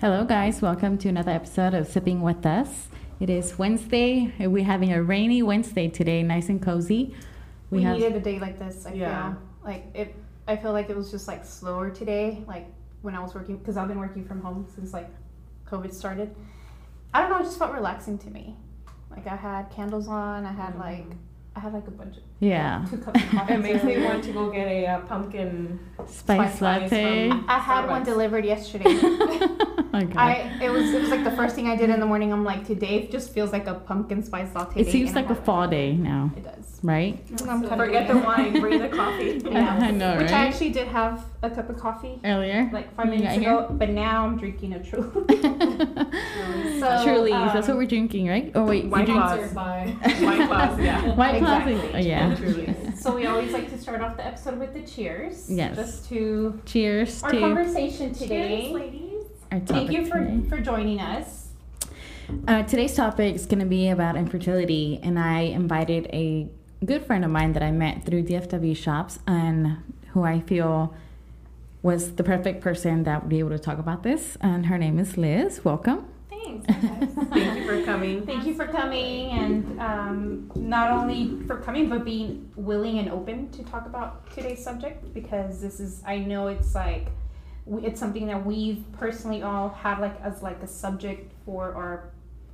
Hello, guys. Welcome to another episode of Sipping with Us. It is Wednesday. and We're having a rainy Wednesday today, nice and cozy. We, needed a day like this. I Yeah. feel like it. I feel like it was just like slower today. Like when I was working, because I've been working from home since like COVID started. I don't know. It just felt relaxing to me. Like I had candles on. I had mm-hmm. like I had like a bunch of yeah, two cups of coffee. It makes me want to go get a uh, pumpkin. spice Spice latte. from- I had one delivered yesterday. my God. I it was it was like the first thing I did in the morning. I'm like today just feels like a pumpkin spice latte. it day, seems like a had fall day now, It does. right? And I'm Forget the wine, bring the coffee. Yeah. I know, Which I actually did have a cup of coffee Earlier. like five minutes got ago, but now I'm drinking a true. So, Truly, um, that's what we're drinking, right? Oh wait, White you drink claws. White claws, yeah. white claws. Exactly. Oh, yeah. Truly. so we always like to start off the episode with the cheers. Yes. Just to Cheers our to conversation today. ladies. our Thank you for, today. for joining us. Uh, today's topic is going to be about infertility, and I invited a good friend of mine that I met through DFW shops, and who I feel was the perfect person that would be able to talk about this. And her name is Liz. Welcome. Thanks. Thank you for coming. Thank you for coming and um, not only for coming, but being willing and open to talk about today's subject because this is, I know it's like, it's something that we've personally all had like as like a subject for our,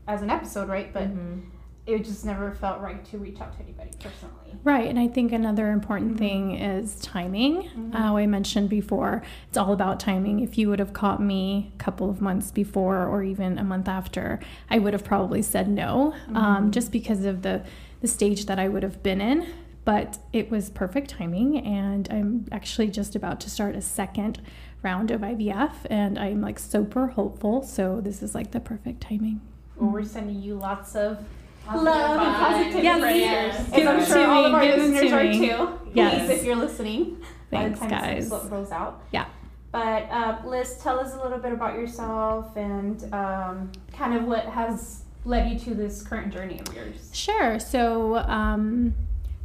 as an episode, right? But Mhm. It just never felt right to reach out to anybody personally. Right, and I think another important thing is timing. Mhm. How I mentioned before, it's all about timing. If you would have caught me a couple of months before or even a month after, I would have probably said no, um, just because of the, the stage that I would have been in. But it was perfect timing, and I'm actually just about to start a second round of IVF, and I'm like super hopeful. So this is like the perfect timing. Well, we're sending you lots of Positive love and positivity. Yes. And Give I'm them sure to all me, of our give listeners are too. Yes. Please, if you're listening. Thanks, by the time guys. This rolls out. Yeah. But uh, Liz, tell us a little bit about yourself and um, kind of what has led you to this current journey of yours. Sure. So, um,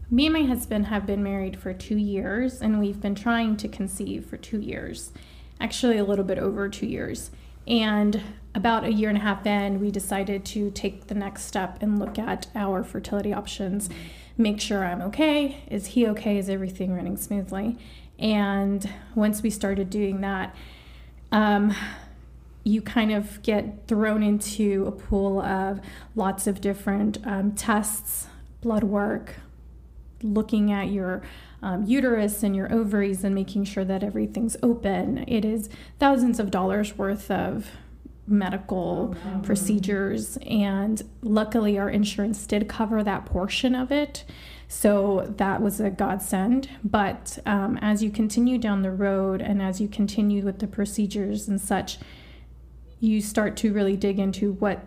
me and my husband have been married for two years, and we've been trying to conceive for two years. Actually, a little bit over two years. And about a year and a half in, we decided to take the next step and look at our fertility options, make sure I'm okay. Is he okay? Is everything running smoothly? And once we started doing that, um, you kind of get thrown into a pool of lots of different um, tests, blood work, looking at your um, uterus and your ovaries and making sure that everything's open. It is thousands of dollars worth of medical procedures, and luckily, our insurance did cover that portion of it. So that was a godsend. But um, as you continue down the road and as you continue with the procedures and such, you start to really dig into what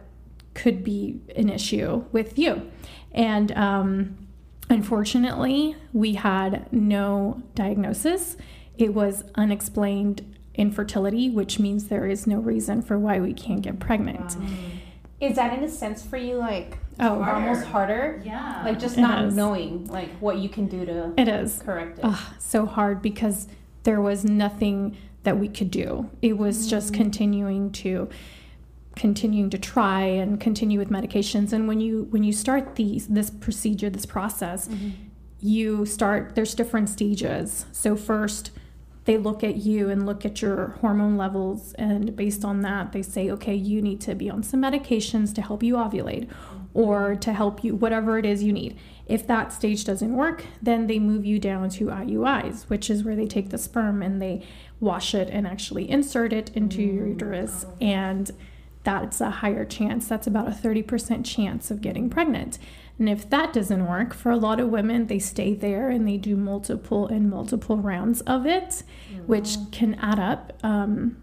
could be an issue with you. And um, unfortunately, we had no diagnosis. It was unexplained infertility, which means there is no reason for why we can't get pregnant. Is that in a sense for you like Oh, almost harder? Yeah. Like just It not is. knowing like what you can do to it is. correct it. Ugh, so hard because there was nothing that we could do. It was just mm. continuing to continuing to try and continue with medications and when you when you start these this procedure this process mm-hmm. you start there's different stages so first they look at you and look at your hormone levels and based on that they say okay you need to be on some medications to help you ovulate or to help you whatever it is you need. If that stage doesn't work then they move you down to iuis which is where they take the sperm and they wash it and actually insert it into your mm. uterus and that's a higher chance. That's about a 30% chance of getting pregnant and if that doesn't work for a lot of women they stay there and they do multiple and multiple rounds of it which can add up um,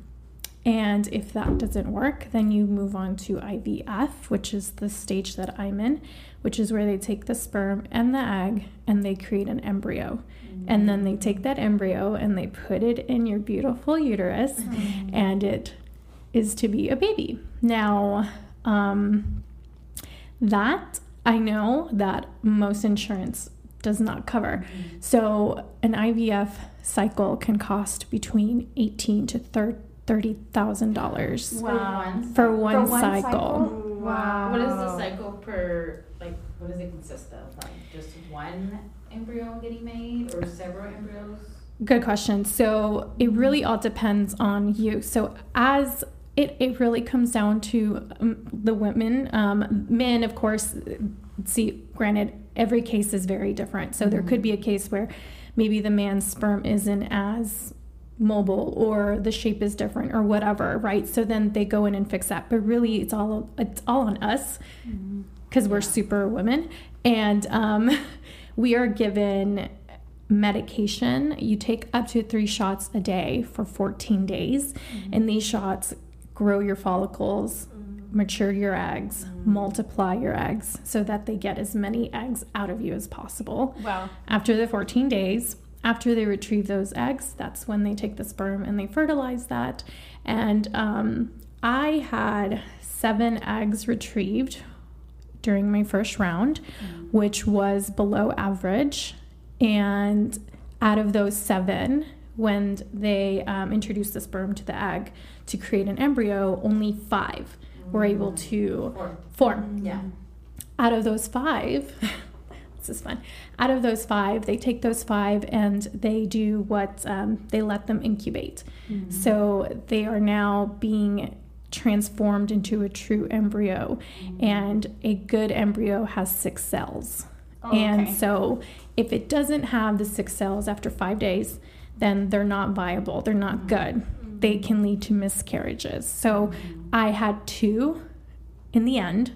and if that doesn't work, then you move on to IVF, which is the stage that I'm in, which is where they take the sperm and the egg and they create an embryo. And then they take that embryo and they put it in your beautiful uterus, and it is to be a baby. Now, um, that I know that most insurance does not cover. Mm-hmm. So, an IVF cycle can cost between 18 to thirty thousand dollars Wow. for one, one cycle. cycle? Wow. What is the cycle per, like, what does it consist of? Like, just one embryo getting made or several embryos? Good question. So it really all depends on you. So as it, it really comes down to um, the women. Um, men, of course, see, granted, every case is very different. So there could be a case where maybe the man's sperm isn't as mobile or the shape is different or whatever, right? So then they go in and fix that. But really, it's all it's all on us because we're super women, and um, we are given medication. You take up to three shots a day for 14 days, and these shots grow your follicles, mm-hmm. mature your eggs, mm-hmm. multiply your eggs so that they get as many eggs out of you as possible. Wow. After the 14 days, after they retrieve those eggs, that's when they take the sperm and they fertilize that. And um, I had seven eggs retrieved during my first round, mm. which was below average. And out of those seven, when they um, introduced the sperm to the egg to create an embryo, only five were able to Four. form Yeah. out of those five, this is fun. Out of those five, they take those five and they do what um, they let them incubate. So they are now being transformed into a true embryo, and a good embryo has six cells. Oh, And okay. so if it doesn't have the six cells after five days, then they're not viable, they're not good. They can lead to miscarriages. So I had two in the end.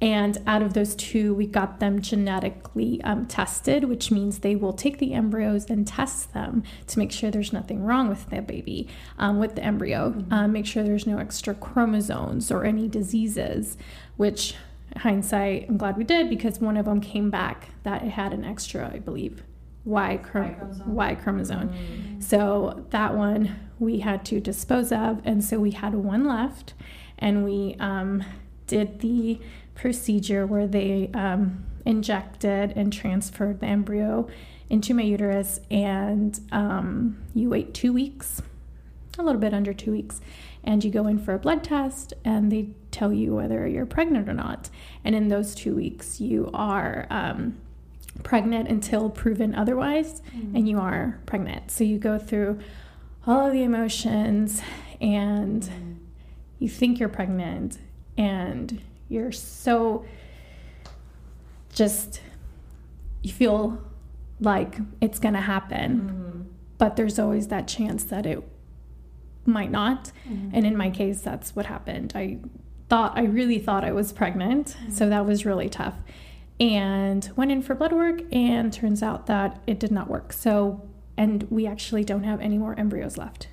And out of those two, we got them genetically um, tested, which means they will take the embryos and test them to make sure there's nothing wrong with the baby, um, with the embryo, um, make sure there's no extra chromosomes or any diseases, which hindsight, I'm glad we did because one of them came back that it had an extra, I believe, Y, chrom- Y chromosome. y chromosome. So that one we had to dispose of, and so we had one left, and we um, did the procedure where they um, injected and transferred the embryo into my uterus, and um, you wait two weeks, a little bit under two weeks, and you go in for a blood test, and they tell you whether you're pregnant or not. And in those two weeks, you are um, pregnant until proven otherwise, mm-hmm. and you are pregnant. So you go through all of the emotions, and mm-hmm. you think you're pregnant, and you're so just you feel like it's going to happen mm-hmm. but there's always that chance that it might not. And in my case that's what happened. I thought i really thought i was pregnant. So that was really tough and went in for blood work and turns out that it did not work. So and we actually don't have any more embryos left.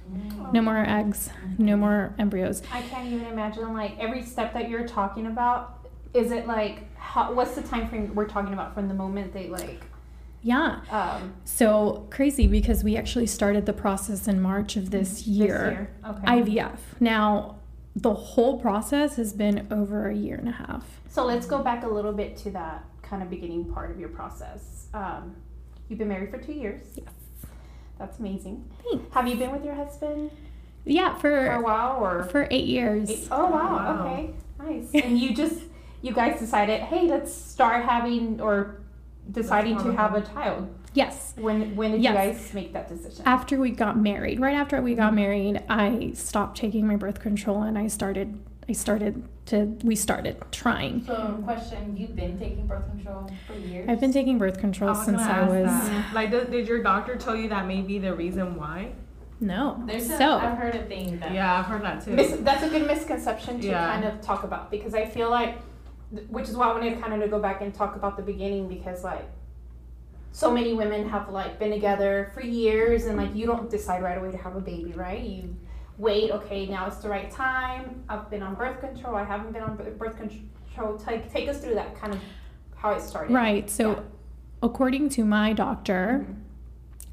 No more eggs no more embryos. I can't even imagine like every step that you're talking about. Is it like how, what's the time frame we're talking about from the moment they like yeah. um so crazy because we actually started the process in march of this this year, Okay. ivf now the whole process has been over a year and a half. So let's go back a little bit to that kind of beginning part of your process. Um, you've been married for two years. Yes. That's amazing. Thanks. Have you been with your husband yeah for a while or? for eight years Eight- oh wow. Wow. Okay. Nice. and you just you guys decided, hey, let's start having or deciding to have a child. yes When when did Yes. you guys make that decision? after we got married right after we got married i stopped taking my birth control and i started i started to we started trying So, question: You've been taking birth control for years? i've been taking birth control oh, I since i was that. Like, did, did your doctor tell you that may be the reason why? no There's a, so I've heard a thing that. Yeah, I've heard that too. Mis- that's a good misconception to Yeah. kind of talk about because I feel like, which is why I wanted kind of to go back and talk about the beginning because like, so many women have like been together for years and like you don't decide right away to have a baby, right? You wait, okay, now it's the right time. I've been on birth control. I haven't been on birth control. Take take us through that kind of how it started. right so Yeah. according to my doctor Mhm.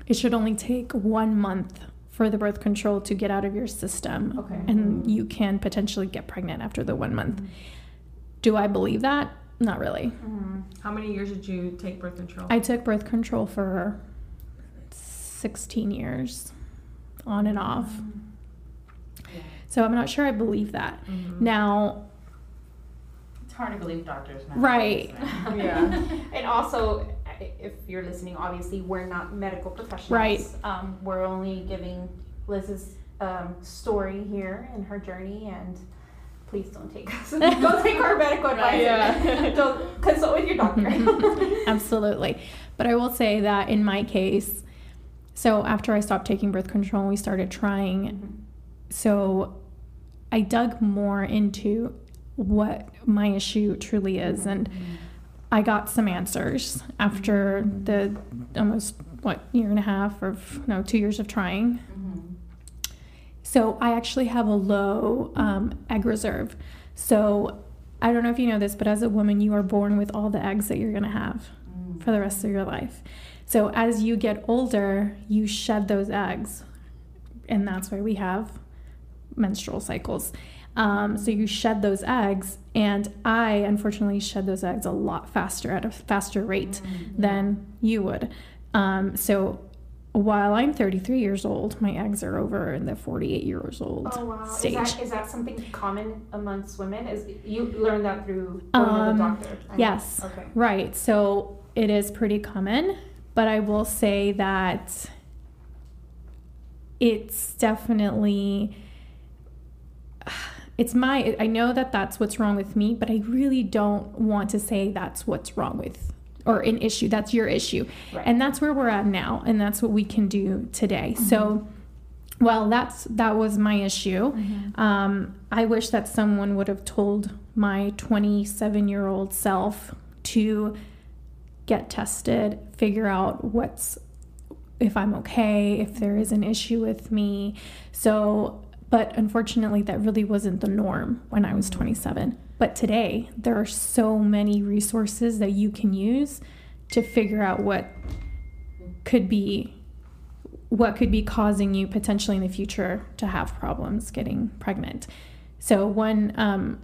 it should only take one month for the birth control to get out of your system Okay. and you can potentially get pregnant after the one month do i believe that not really Mhm. How many years did you take birth control? i took birth control for 16 years on and off So I'm not sure I believe that. Now, It's hard to believe doctors now. Right. Yeah. and also, if you're listening, obviously we're not medical professionals. Right. Um, we're only giving Liz's um, story here and her journey, and please don't take us. don't take our medical advice. Yeah. don't consult with your doctor. Absolutely. But I will say that in my case, so after I stopped taking birth control, we started trying. So I dug more into what my issue truly is. And I got some answers after the almost, what, year and a half or no, two years of trying. So I actually have a low um, egg reserve. So I don't know if you know this, but as a woman, you are born with all the eggs that you're going to have for the rest of your life. So as you get older, you shed those eggs, and that's why we have menstrual cycles. Um, so you shed those eggs, and I unfortunately shed those eggs a lot faster at a faster rate than you would. Um, so while I'm 33 years old, my eggs are over in the 48 years old Oh wow! stage. Is that is that something common amongst women? Is you learned that through going to Um, the doctor? I yes. Okay. Right. So it is pretty common, but I will say that it's definitely it's my I know that that's what's wrong with me, but I really don't want to say that's what's wrong with or an issue. That's your issue. Right. And that's where we're at now and that's what we can do today. So well, that's that was my issue. Um, I wish that someone would have told my 27 year old self to get tested, figure out what's if I'm okay, if there is an issue with me. So, but unfortunately, that really wasn't the norm when I was 27. But today, there are so many resources that you can use to figure out what could be what could be causing you potentially in the future to have problems getting pregnant. So one um,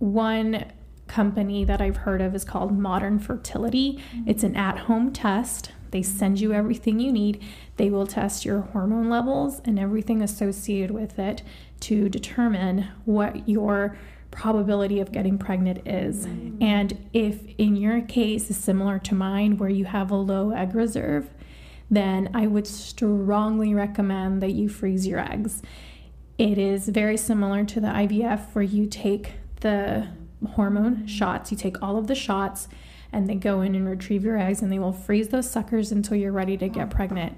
one company that I've heard of is called Modern Fertility. It's an at-home test. They send you everything you need. They will test your hormone levels and everything associated with it to determine what your probability of getting pregnant is. And if in your case is similar to mine where you have a low egg reserve, then I would strongly recommend that you freeze your eggs. It is very similar to the IVF where you take the hormone shots, you take all of the shots, and they go in and retrieve your eggs, and they will freeze those suckers until you're ready to get pregnant.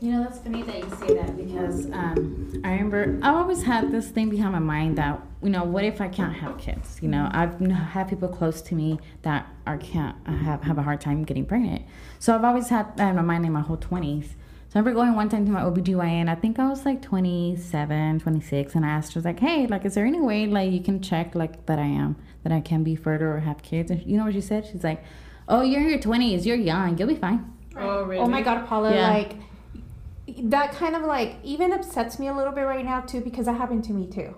You know, that's funny that you say that because um, I remember I've always had this thing behind my mind that you know, what if I can't have kids? You know, I've had people close to me that are can't have have a hard time getting pregnant. So I've always had that in my mind in my whole twenties. So I remember going one time to my OBGYN, I think I was like 27, 26, and I asked her, I was like, hey, like, is there any way, like, you can check, like, that I am, that I can be fertile or have kids? And you know what she said? She's like, oh, you're in your 20s, you're young, you'll be fine. Oh, oh really? Oh my God, Paula! Yeah. Like that kind of like even upsets me a little bit right now too because that happened to me too.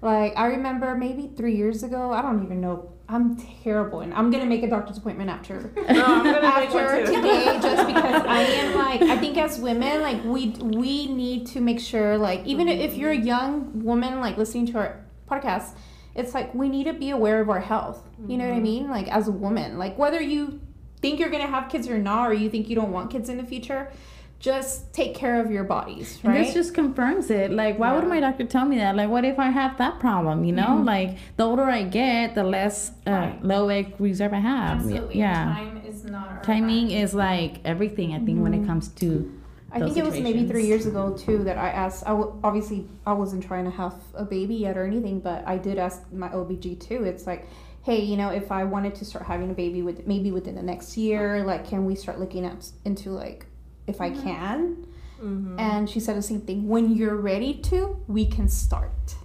Like I remember maybe three years ago. I don't even know. I'm terrible, and I'm gonna make a doctor's appointment after. No, oh, I'm gonna make after one too. today just because I am like I think as women like we we need to make sure like even if you're a young woman like listening to our podcast it's like we need to be aware of our health. You know what I mm-hmm. mean? Like as a woman like whether you think you're gonna have kids or not or you think you don't want kids in the future just take care of your bodies And right this just confirms it. Like, why would my doctor tell me that? Like, what if I have that problem? You know, like the older I get, the less uh, Right. low egg reserve I have. Absolutely. Yeah. Time is not Timing is like everything. I think when it comes to I think it was maybe three years ago too that I asked. I w- obviously I wasn't trying to have a baby yet or anything, but I did ask my OBG too. It's like, hey, you know, if I wanted to start having a baby with maybe within the next year, like, can we start looking at into like if I can? Mhm. And she said the same thing. When you're ready to, we can start.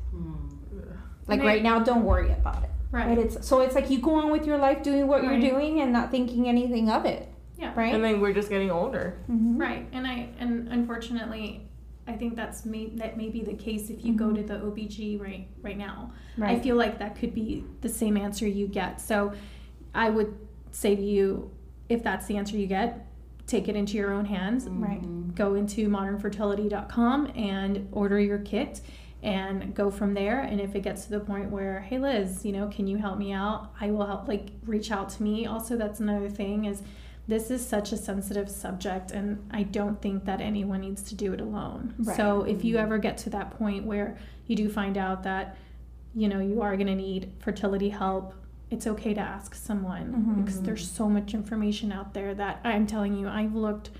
Like And I- right now, don't worry about it. Right. Right. It's so it's like you go on with your life doing what Right. you're doing and not thinking anything of it. Yeah. Right. And then we're just getting older. Mhm. Right, and I and unfortunately, I think that's may that may be the case if you go to the OBG right right now. I feel like that could be the same answer you get. So, I would say to you, if that's the answer you get, take it into your own hands. Right. Go into modernfertility.com and order your kit. and go from there. And if it gets to the point where, hey Liz, you know, can you help me out? I will help. Like reach out to me. Also, that's another thing is this is such a sensitive subject and i don't think that anyone needs to do it alone Right. so if you ever get to that point where you do find out that you know you are going to need fertility help it's okay to ask someone Mhm. because there's so much information out there that i'm telling you i've looked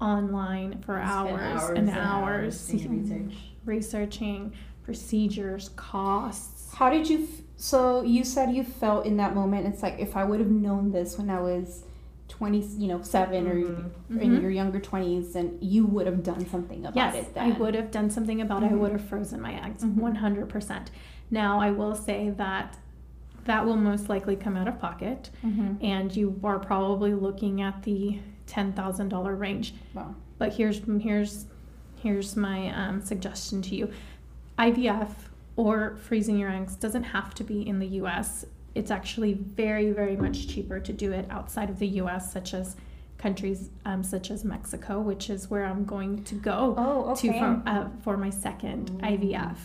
online for Spend hours, and hours, doing research. researching procedures costs How did you? F- so you said you felt in that moment. It's like if I would have known this when I was twenty, you know, 7 or in Mhm. your younger twenties, then you would have done something about yes, it. I would have done something about it. I Mhm. would have frozen my eggs, Mhm. 100%. Now, I will say that that will most likely come out of pocket, Mhm. and you are probably looking at the $10,000 range. Wow. But here's here's here's my um, suggestion to you: IVF or freezing your eggs doesn't have to be in the U.S. It's actually very very much cheaper to do it outside of the U.S., such as countries um, such as Mexico, which is where I'm going to go Oh, to for, uh, for my second IVF.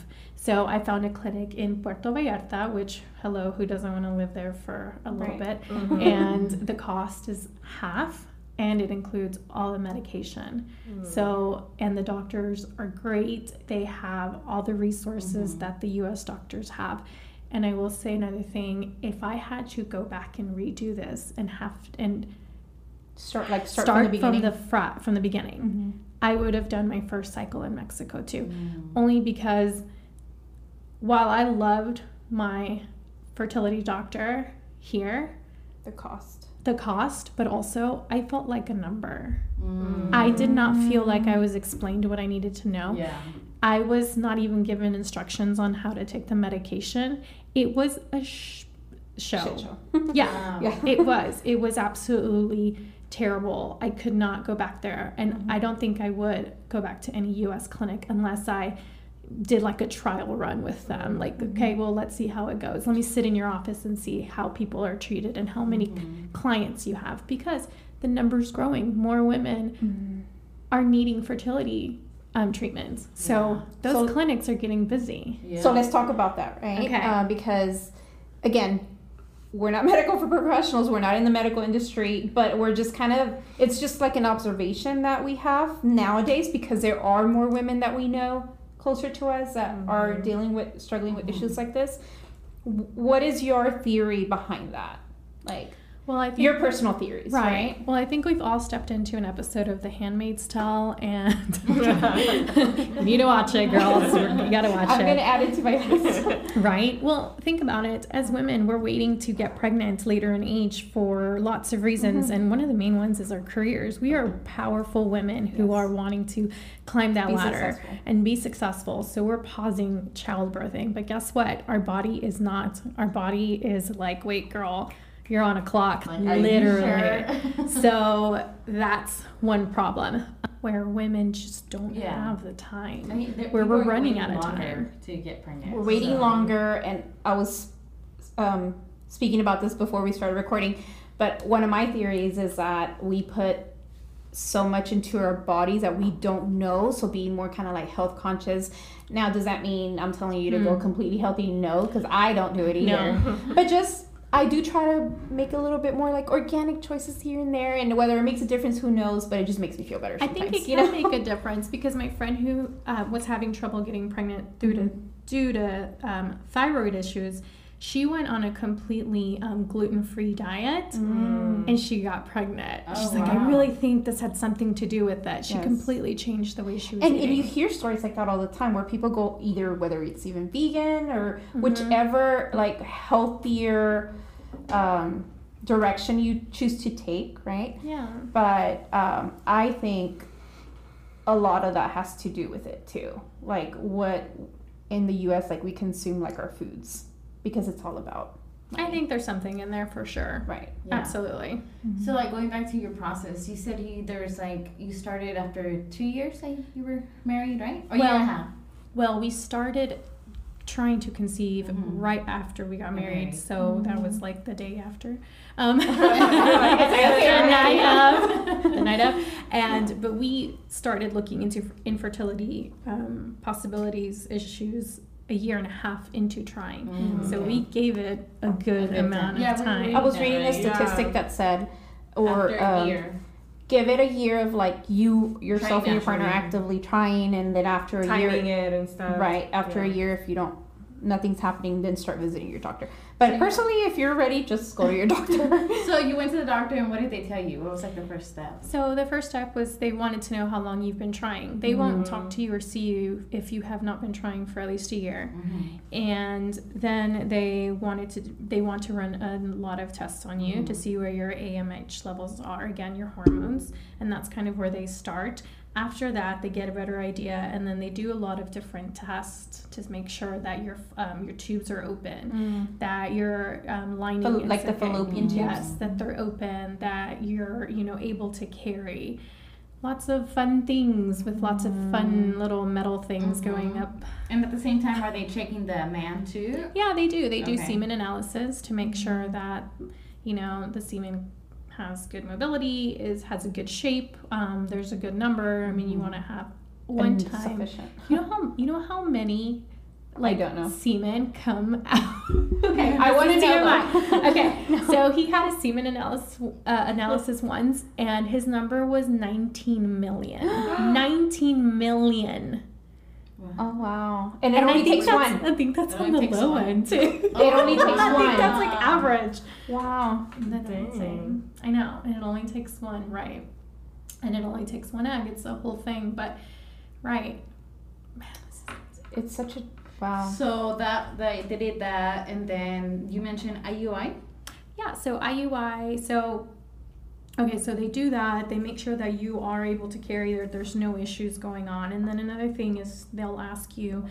So I found a clinic in Puerto Vallarta, which hello, who doesn't want to live there for a little Right. bit? Mhm. And the cost is half, and it includes all the medication. Mm. So and the doctors are great. They have all the resources Mhm. that the U.S. doctors have. And I will say another thing: if I had to go back and redo this and have and Start like start, start, from the beginning. fra- from the beginning, Mhm. I would have done my first cycle in Mexico too Mm. only because while I loved my fertility doctor here, The cost. the cost, but also I felt like a number. Mm. I did not feel like I was explained what I needed to know. Yeah. I was not even given instructions on how to take the medication. It was a sh- show. Show. Yeah, Wow. Yeah. it was. It was absolutely terrible. I could not go back there. And Mhm. I don't think I would go back to any US clinic unless I did like a trial run with them. Like, Mhm. okay, well, let's see how it goes. Let me sit in your office and see how people are treated and how many Mhm. clients you have because the number's growing. More women Mhm. are needing fertility um, treatments. So Yeah. those So- clinics are getting busy. Yeah. So let's talk about that, right? Okay. Uh, because again, we're not medical for professionals. We're not in the medical industry, but we're just kind of. It's just like an observation that we have nowadays because there are more women that we know closer to us that are Mhm. dealing with struggling with Mhm. issues like this. What is your theory behind that? Like Well, I think your personal theories, Right. right? Well, I think we've all stepped into an episode of The Handmaid's Tale, and you need to watch it, girls. You gotta watch I'm it. gonna add it to my list. Right? Well, think about it. As women, we're waiting to get pregnant later in age for lots of reasons. Mhm. And one of the main ones is our careers. We are powerful women who Yes. are wanting to climb that Be ladder successful. and be successful. So we're pausing childbirthing. But guess what? Our body is not. Our body is like, wait, girl, you're on a clock. Like, literally. sure? so that's one problem where women just don't Yeah. have the time. I mean, there- where we're running waiting out of longer time. to get pregnant. We're waiting so- longer, and I was um, speaking about this before we started recording. But one of my theories is that we put so much into our bodies that we don't know. So being more kind of like health conscious. Now, does that mean I'm telling you to go Hmm. completely healthy? No, because I don't do it either. But just I do try to make a little bit more like organic choices here and there, and whether it makes a difference, who knows? But it just makes me feel better. I think it you can know? make a difference because my friend who uh, was having trouble getting pregnant due to due to um, thyroid issues, she went on a completely um, gluten free diet. Mm. And she got pregnant. Oh, She's like, I really think this had something to do with that. She Yes. completely changed the way she was And, eating. and you hear stories like that all the time where people go either whether it's even vegan or Mhm. whichever like healthier um, direction you choose to take, right? yeah. But um, I think a lot of that has to do with it too. Like what in the U.S. like we consume like our foods because it's all about. I think there's something in there for sure. right. Yeah. Absolutely. So, like going back to your process, you said you there's like you started after two years. Like you were married, right? Or year Well, and a half. Well, we started trying to conceive Mhm. right after we got Got married. married. So that was like the day after. Um, the night of, the night of, and but we started looking into infertility um, possibilities, issues a year and a half into trying. Mm, So we gave it a good good amount time. of time. we- I was reading a Yeah. statistic that said, or After a um, year. give it a year of like you yourself Trying and your partner actively trying, and then after a year, it and stuff. right after a year, if you don't, nothing's happening, then start visiting your doctor. But Yeah. personally, if you're ready, just go to your doctor. So you went to the doctor, and what did they tell you? What was like the first step? So the first step was they wanted to know how long you've been trying. They won't Mhm. talk to you or see you if you have not been trying for at least a year. Mm-hmm. And then they wanted to they want to run a lot of tests on you to Mhm. see where your AMH levels are, again your hormones, and that's kind of where they start. After that, they get a better idea, and then they do a lot of different tests to make sure that your um, your tubes are open, that your um, lining Fal- is like the fallopian tubes? Yes, that they're open, that you're you know able to carry. Lots of fun things with lots of fun little metal things going Mhm. up. And at the same time, are they checking the man too? Yeah, they do. They do Okay. semen analysis to make sure that you know the semen has good mobility, is has a good shape. Um, there's a good number. I mean, you Mhm. want to have one time. sufficient. You know how you know how many like I don't know. semen come out. okay, I wanna know, okay, No. so he had a semen analysis uh, analysis once, and his number was 19 million. 19 million. Oh wow! And it And I only think takes that's one. I think that's on the low one. end too. It only takes one. I think that's like average. Wow. That's insane. I know, and it only takes one, right? And it only takes one egg. It's the whole thing, but right. Man, It's such a wow. So that they, they did that, and then you mentioned IUI. Yeah, so IUI, so okay, so they do that. They make sure that you are able to carry that there's no issues going on. And then another thing is they'll ask you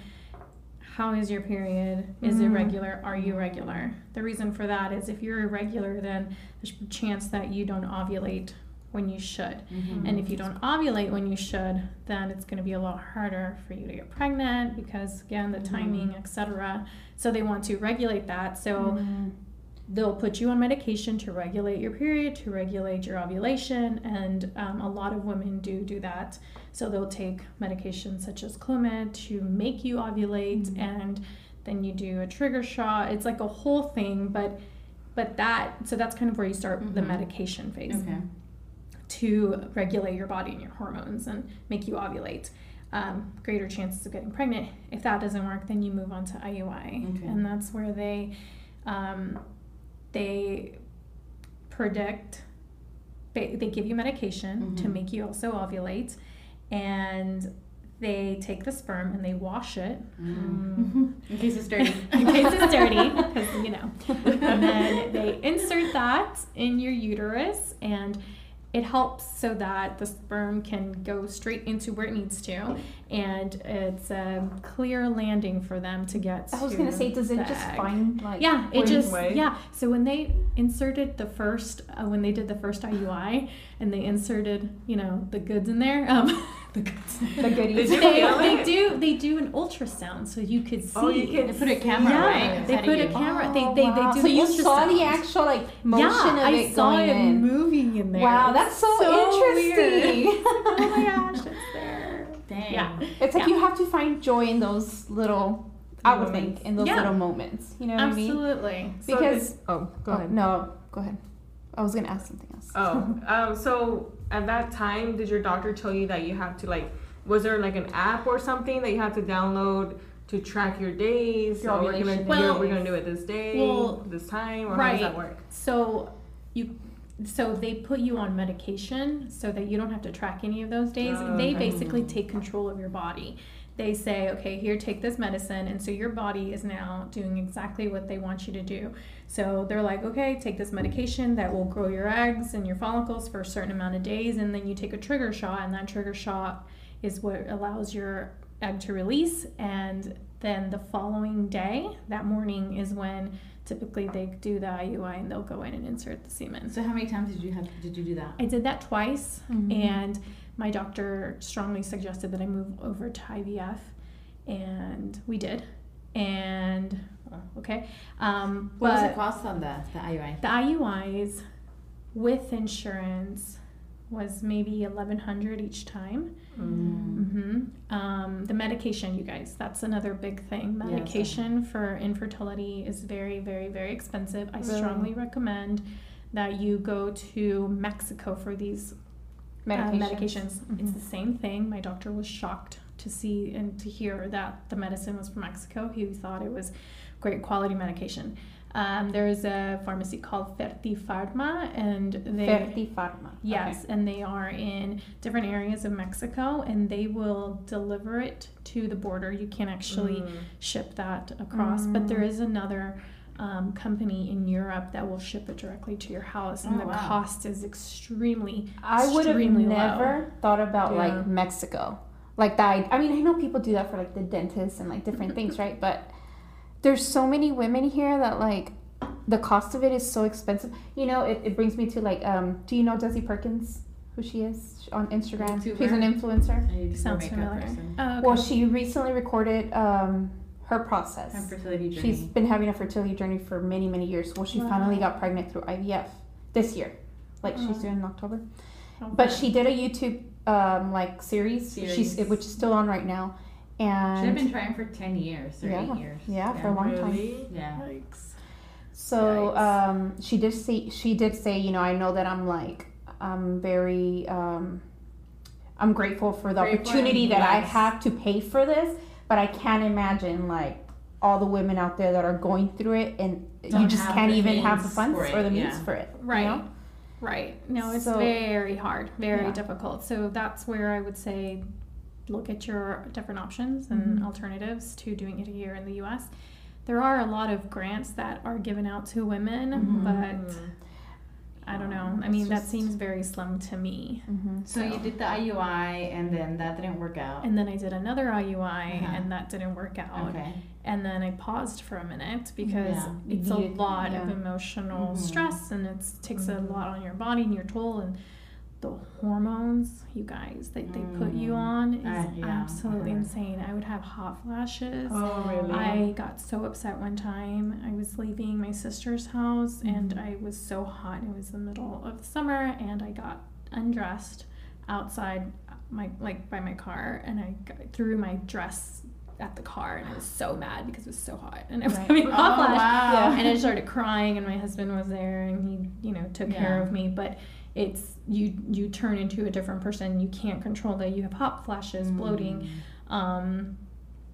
how is your period? Is it Mhm. regular? Are you regular? The reason for that is if you're irregular, then there's a chance that you don't ovulate when you should. Mm-hmm. And if you don't ovulate when you should, then it's going to be a lot harder for you to get pregnant because again, the timing, etc. So they want to regulate that. So Mm. They'll put you on medication to regulate your period, to regulate your ovulation, and um, a lot of women do do that. So they'll take medications such as Clomid to make you ovulate, Mhm. and then you do a trigger shot. It's like a whole thing, but but that so that's kind of where you start the Mhm. medication phase Okay. to regulate your body and your hormones and make you ovulate. Um, greater chances of getting pregnant. If that doesn't work, then you move on to IUI, Okay. and that's where they um, they predict. They, they give you medication to Mhm. make you also ovulate, and they take the sperm and they wash it Mm. In case it's dirty. in case it's dirty, because you know. And then they insert that in your uterus, and it helps so that the sperm can go straight into where it needs to, and it's a clear landing for them to get. I was to gonna say, does it just egg. find like? Yeah, it just way? yeah. So when they inserted the first, uh, when they did the first IUI, and they inserted, you know, the goods in there, um, the goods. the goodies. They, they do they do an ultrasound so you could see. Oh, you can They put a camera, yeah, right? they put a camera. They Oh, they, wow. they do. So an you saw the actual like motion yeah, of I it saw going it in. moving in there. Wow, that's so, interesting. weird. oh my gosh, it's there. Dang. Yeah. It's like Yeah. you have to find joy in those little. I would think in those Yeah. little moments. You know what I mean? Absolutely. So Because- did- oh, go Oh, ahead. no, go ahead. I was gonna ask something else. Oh, um, so at that time, did your doctor tell you that you have to like? Was there like an app or something that you had to download to track your days? Your or we're gonna, ovulation well, we're gonna do it this day, Well, this time, or how right. does that work? So you so they put you on medication so that you don't have to track any of those days. Oh, they okay. basically take control of your body. They say, okay, here, take this medicine. And so your body is now doing exactly what they want you to do. So they're like, okay, take this medication that will grow your eggs and your follicles for a certain amount of days. And then you take a trigger shot, and that trigger shot is what allows your egg to release. And then the following day, that morning, is when typically they do the IUI and they'll go in and insert the semen. So how many times did you have? Did you do that? I did that twice, Mhm. and my doctor strongly suggested that I move over to IVF, and we did. and okay. Um, What was the cost on the the IUI? the IUIs with insurance was maybe eleven hundred each time. Mm. hmm Um, the medication, you guys, that's another big thing. Yes. Medication for infertility is very, very, very expensive. I Really? strongly recommend that you go to Mexico for these Medications. uh, medications. It's Mhm. the same thing. My doctor was shocked to see and to hear that the medicine was from Mexico. He thought it was great quality medication. Um, there is a pharmacy called Ferti Pharma, and they Ferti Pharma. Yes, and they are in different areas of Mexico, and they will deliver it to the border. You can't actually Mm. ship that across, but Mm. there is another um, company in Europe that will ship it directly to your house, and Oh, the wow. cost is extremely. I would have Extremely low. never thought about Yeah. like Mexico. Like that. I mean, I know people do that for like the dentist and like different things, right? But there's so many women here that like the cost of it is so expensive. You know, it, it brings me to like, um, do you know Desi Perkins? Who she is on Instagram? She's an influencer. I Sounds familiar. Oh, okay. Well, she recently recorded um, her process. Her process. fertility journey. She's been having a fertility journey for many, many years. Well, she Wow. finally got pregnant through IVF this year. Like she's Oh. doing in October. Okay. But she did a YouTube um, like series, she's which is still on right now, She's and been trying for ten years or Yeah. eight years. yeah, for a long time. Yeah. Yikes. So um, she did say she did say, you know, I know that I'm like I'm very um, I'm grateful for the Grateful opportunity and that I have to pay for this, but I can't imagine like all the women out there that are going through it and you Don't just can't even have the funds it, or the means yeah. for it. you Right. know? Right. No, it's So- very hard, very Yeah. difficult. So that's where I would say look at your different options and Mhm. alternatives to doing it here in the US. There are a lot of grants that are given out to women, Mhm. but I don't know. I It's mean, that seems very slim to me. So you did the IUI and then that didn't work out. And then I did another IUI Uh-huh. and that didn't work out. Okay. And then I paused for a minute because Yeah. it's You a needed- lot of yeah. emotional Mhm. stress and it takes Mhm. a lot on your body and your toll and the hormones you guys that they put you Mm. on is Uh, yeah, absolutely uh-huh. insane. I would have hot flashes. Oh, really? I got so upset one time. I was leaving my sister's house and Mhm. I was so hot. It was the middle of summer and I got undressed outside my like by my car and I got, threw my dress at the car and I was so mad because it was so hot and I was Right. having Oh, hot flash. wow. And I started crying and my husband was there and he, you know, took care of me. But it's you you turn into a different person. You can't control that. You have hot flashes, bloating. Mm. Um,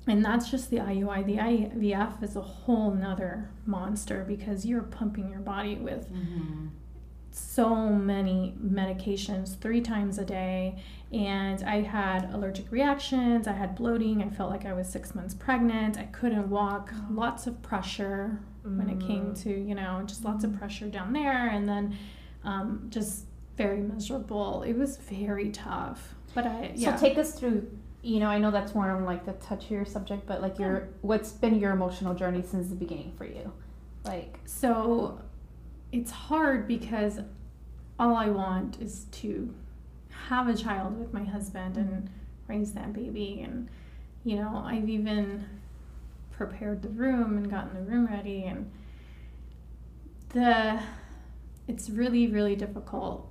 and that's just the IUI. The IVF is a whole nother monster because you're pumping your body with Mhm. so many medications three times a day. And I had allergic reactions, I had bloating, I felt like I was six months pregnant, I couldn't walk, lots of pressure when it came Mm. to, you know, just lots of pressure down there. And then um, just very miserable. It was very tough. But I, yeah. So take us through. You know, I know that's more on like the touchier subject, but like your what's been your emotional journey since the beginning for you? Like, So it's hard because all I want is to have a child with my husband and raise that baby. And, you know, I've even prepared the room and gotten the room ready. And the, it's really, really difficult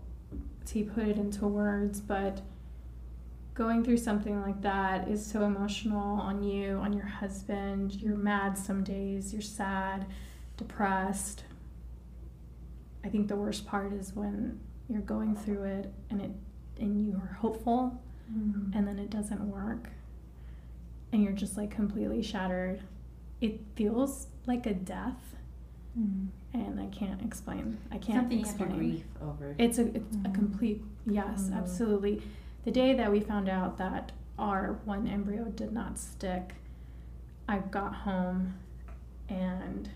to put it into words, but going through something like that is so emotional on you, on your husband. You're mad some days, you're sad depressed. I think the worst part is when you're going through it and it and you are hopeful mm-hmm. and then it doesn't work and you're just like completely shattered. It feels like a death mm-hmm. And I can't explain. I can't Something you have to explain. over. It's a it's a Mhm. complete yes, Mhm. absolutely. The day that we found out that our one embryo did not stick, I got home and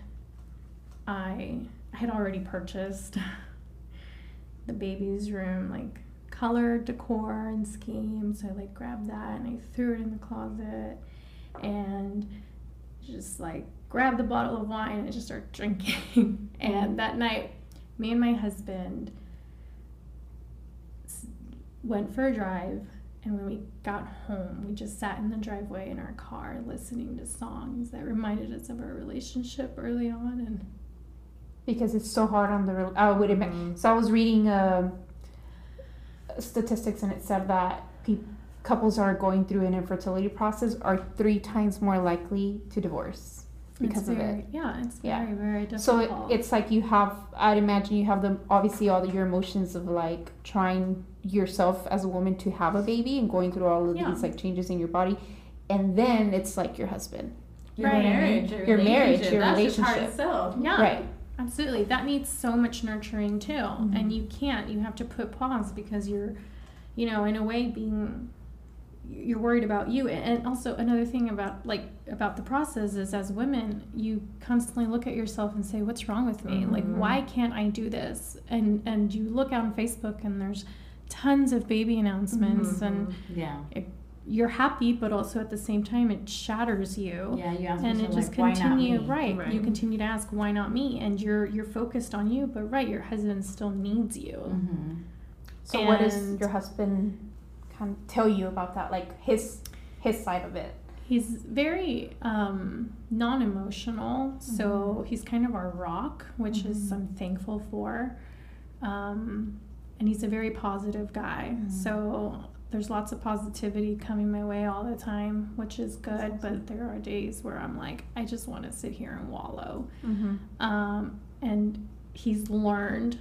I had already purchased the baby's room like color decor and scheme so i like grabbed that and i threw it in the closet and just like grabbed the bottle of wine and just started drinking and that night me and my husband went for a drive And when we got home, we just sat in the driveway in our car listening to songs that reminded us of our relationship early on. And because it's so hard on the. rel- I would admit. Mhm. So I was reading uh, statistics, and it said that peop couples are going through an infertility process are three times more likely to divorce because it's of it. Yeah, it's Yeah. very, very So difficult. it, it's like you have. I'd imagine you have the obviously all your emotions of like trying yourself as a woman to have a baby and going through all of Yeah. these like changes in your body, and then it's like your husband. Your Right. marriage, your, Your marriage, relationship, your that's relationship. itself. yeah. Right. Absolutely. That needs so much nurturing too. Mhm. And you can't. You have to put pause because you're, you know, in a way being you're worried about you and also another thing about like about the process is as women you constantly look at yourself and say what's wrong with me like Mhm. why can't i do this and and you look on facebook and there's tons of baby announcements and Mhm. Yeah. you're happy but also at the same time it shatters you Yeah, you ask and it just like, why not continue me? right. Right. you continue to ask why not me and you're you're focused on you but right your husband still needs you Mhm. So what does And- your husband kind of tell you about that? Like his his side of it. he's very um non-emotional so Mm-hmm. he's kind of our rock which is Mhm. i'm thankful for um, and he's a very positive guy Mhm. so there's lots of positivity coming my way all the time which is good but there are days where i'm like i just want to sit here and wallow Mm-hmm. um, and he's learned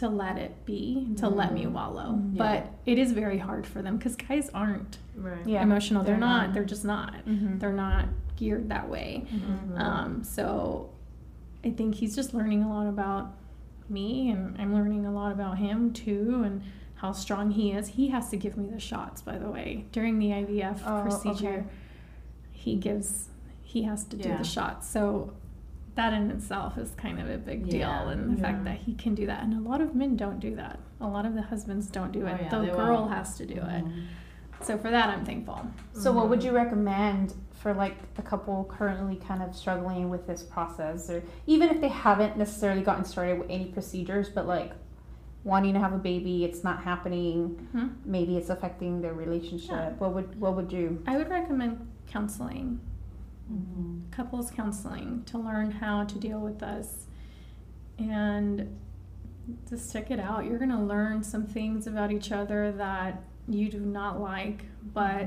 to let it be to let me Mhm. wallow Mhm. Yeah. but it is very hard for them because guys aren't Right. Yeah. emotional they're, they're not, not. they're just not Mm-hmm. they're not geared that way Mhm. um, so i think he's just learning a lot about me and i'm learning a lot about him too and how strong he is he has to give me the shots by the way during the ivf Oh, procedure okay. he gives he has to do Yeah. the shots so that in itself is kind of a big deal Yeah. and the Yeah. fact that he can do that and a lot of men don't do that a lot of the husbands don't do Oh, it yeah, the girl won't. has to do it Mhm. so for that i'm thankful So what Mm-hmm. would you recommend for like a couple currently kind of struggling with this process, or even if they haven't necessarily gotten started with any procedures, but like wanting to have a baby, it's not happening. Mhm. Maybe it's affecting their relationship. Yeah. What would what would you? i would recommend counseling Mhm. couples counseling to learn how to deal with this and to stick it out you're going to learn some things about each other that you do not like but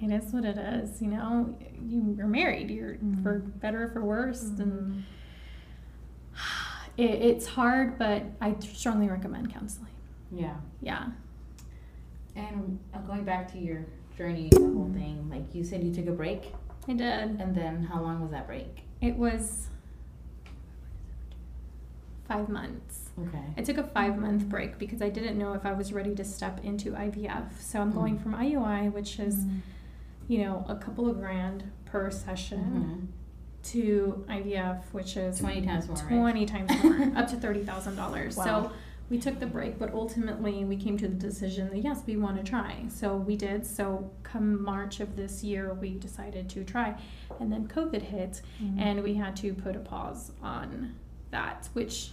it is what it is you know you, you're married you're Mhm. for better or for worse and Mhm. it, it's hard but i strongly recommend counseling Yeah. yeah And uh, going back to your journey, the whole thing, like you said, you took a break, i did and then how long was that break? it was five months Okay. I took a five month break because I didn't know if I was ready to step into IVF. So I'm going Mm. from IUI, which is, you know, a couple of grand per session, Mhm. to IVF, which is Twenty times more, right? 20 times more, up to $30,000. Wow. So we took the break, but ultimately we came to the decision that yes, we want to try. So we did. So come March of this year, we decided to try. And then COVID hit, Mm-hmm. and we had to put a pause on that, which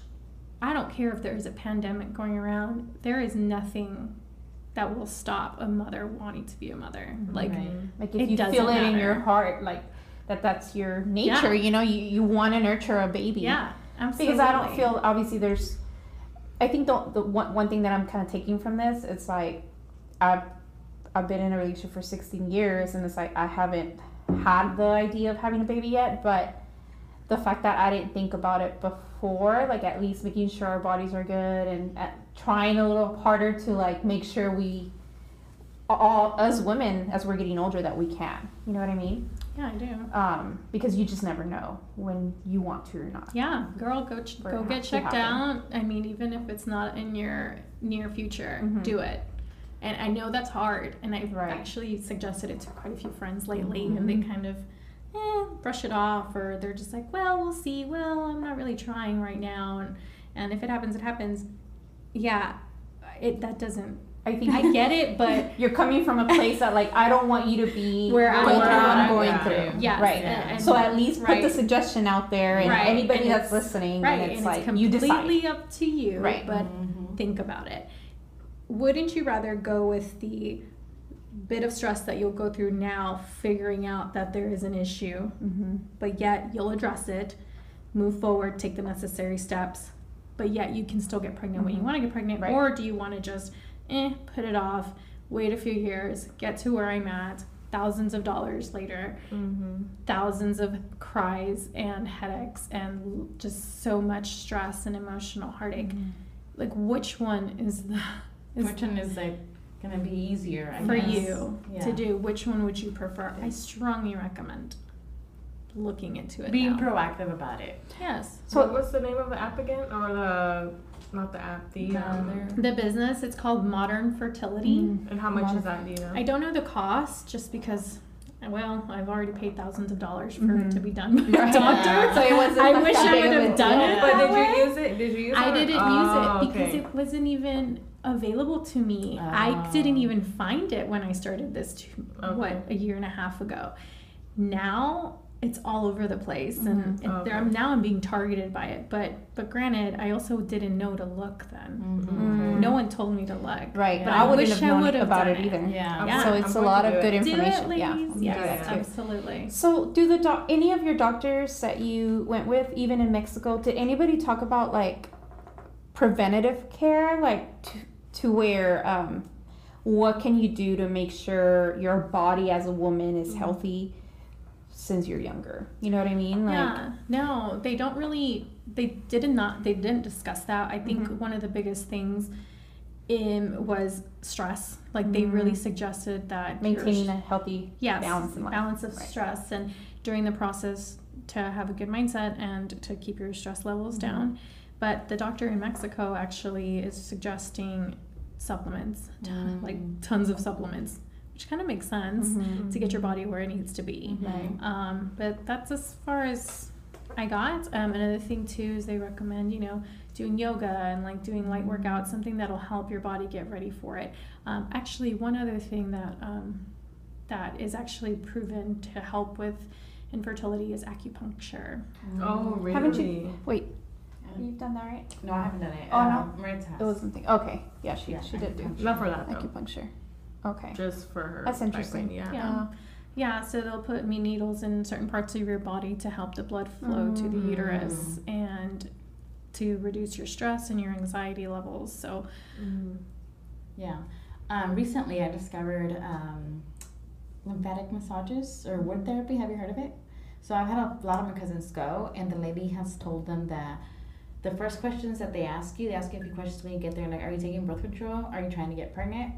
I don't care if there's a pandemic going around, there is nothing that will stop a mother wanting to be a mother. Like, Right. Like if you feel it in your heart, like that that's your Yeah. nature. You know, you you want to nurture a baby. yeah, absolutely. because I don't feel obviously there's I think the, the one, one thing that I'm kind of taking from this it's like I've I've been in a relationship for 16 years and it's like I haven't had the idea of having a baby yet but the fact that I didn't think about it before like at least making sure our bodies are good and uh, trying a little harder to like make sure we all as women as we're getting older that we can. You know what I mean Yeah, I do. um, because you just never know when you want to or not Yeah, girl, go ch- go get checked out. I mean, even if it's not in your near future, Mhm. do it. And I know that's hard, and I've Right. actually suggested it to quite a few friends lately, and they kind of eh, brush it off, or they're just like, "Well, we'll see. Well, I'm not really trying right now, and and if it happens, it happens." Yeah, it that doesn't. I think I get it, but you're coming from a place that like I don't want you to be Where I'm going through I'm going Yeah. through. yes, Right. and- and- So at least put right. the suggestion out there, and Right, anybody and that's listening, right, and it's and like it's you decide. completely up to you, Right. but Mhm. think about it. Wouldn't you rather go with the bit of stress that you'll go through now figuring out that there is an issue, Mm-hmm. but yet you'll address it, move forward, take the necessary steps, but yet you can still get pregnant when you Mhm. want to get pregnant, Right. or do you want to just eh, put it off, wait a few years, get to where I'm at, thousands of dollars later, Mm-hmm. thousands of cries and headaches and just so much stress and emotional heartache. Like which one is the is Which one is like gonna be easier I for guess. you Yeah. to do? Which one would you prefer? I strongly recommend looking into it. Being now. proactive about it. yes. So what was the name of the app again, or the not the app, the, The um, other- The business it's called Modern Fertility. and how much is that? Do you know? I don't know the cost just because well, I've already paid thousands of dollars for Mhm. it to be done by a Right. doctor. So it wasn't I wish I would have done deal. it. but that did way. you use it? Did you use it? I didn't Oh, use it because okay. it wasn't even available to me. I Oh. didn't even find it when I started this two, Okay. what a year and a half ago. Now it's all over the place, and Mhm. it, Okay. there, I'm now I'm being targeted by it. But but granted, I also didn't know to look then. Mhm. No one told me to look. Right, Yeah. but I I wouldn't wish have known about done it it. either. Yeah. Yeah. So it's I'm a lot of good it. Do information. it, yeah. ladies. Do Yes, it. absolutely. So, do the doc- any of your doctors that you went with, even in Mexico, did anybody talk about like preventative care, like to, to where um, what can you do to make sure your body as a woman is healthy since you're younger? You know what I mean? Like, yeah no they don't really they did not they didn't discuss that i think Mhm. one of the biggest things um, was stress like they really Mm. suggested that maintaining a healthy yes, balance in life. balance of Right. stress and during the process to have a good mindset and to keep your stress levels Mhm. down but the doctor in mexico actually is suggesting supplements ton- Mm. like tons of supplements which kind of makes sense Mhm. to get your body where it needs to be Right. um, but that's as far as I got. Um, another thing too is they recommend you know doing yoga and like doing light workouts, something that'll help your body get ready for it. Um, actually, one other thing that um, that is actually proven to help with infertility is acupuncture. Oh, really? Haven't you- Wait, you've done that right? No, I haven't done it. Oh, no? Um, Maritza has. It was something. Okay, yeah, she Yeah, she did do Not for that though. acupuncture. Okay. Just for her. That's interesting. background, Yeah. Uh, Yeah, so they'll put me needles in certain parts of your body to help the blood flow to the uterus and to reduce your stress and your anxiety levels. So Mhm. Yeah. Um, recently, I discovered um, lymphatic massages or wood therapy. Have you heard of it? So I've had a lot of my cousins go, and the lady has told them that the first questions that they ask you, they ask you a few questions when you get there, like, are you taking birth control? Are you trying to get pregnant?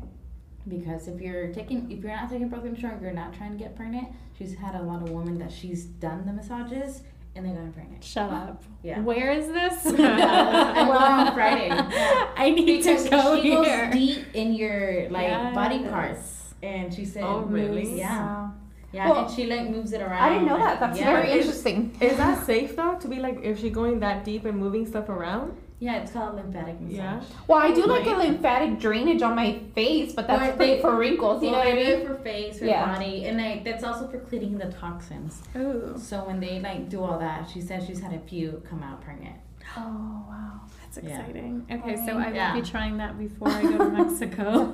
Because if you're taking, if you're not taking birth control, you're not trying to get pregnant. She's had a lot of women that she's done the massages, and they got pregnant. shut up. Yeah. Where is this? I went on Friday. Yeah. I need because to go she here. goes deep in your like body parts, and she said, Oh, really? moves- Yeah, yeah, Well, and she like moves it around. I didn't know that. That's yeah. very Is- interesting. Is that safe though? To be like, if she's going that deep and moving stuff around? Yeah, it's called lymphatic massage. Yeah. Well, I do like a lymphatic drainage on my face, but that's Or for, they- for wrinkles. You know Well, what I do mean? it for face, for Yeah. body, and like that's also for cleaning the toxins. Ooh. So when they like do all that, she says she's had a few come out pregnant. Oh wow, that's Yeah. exciting. Okay, so I will yeah. be trying that before I go to Mexico.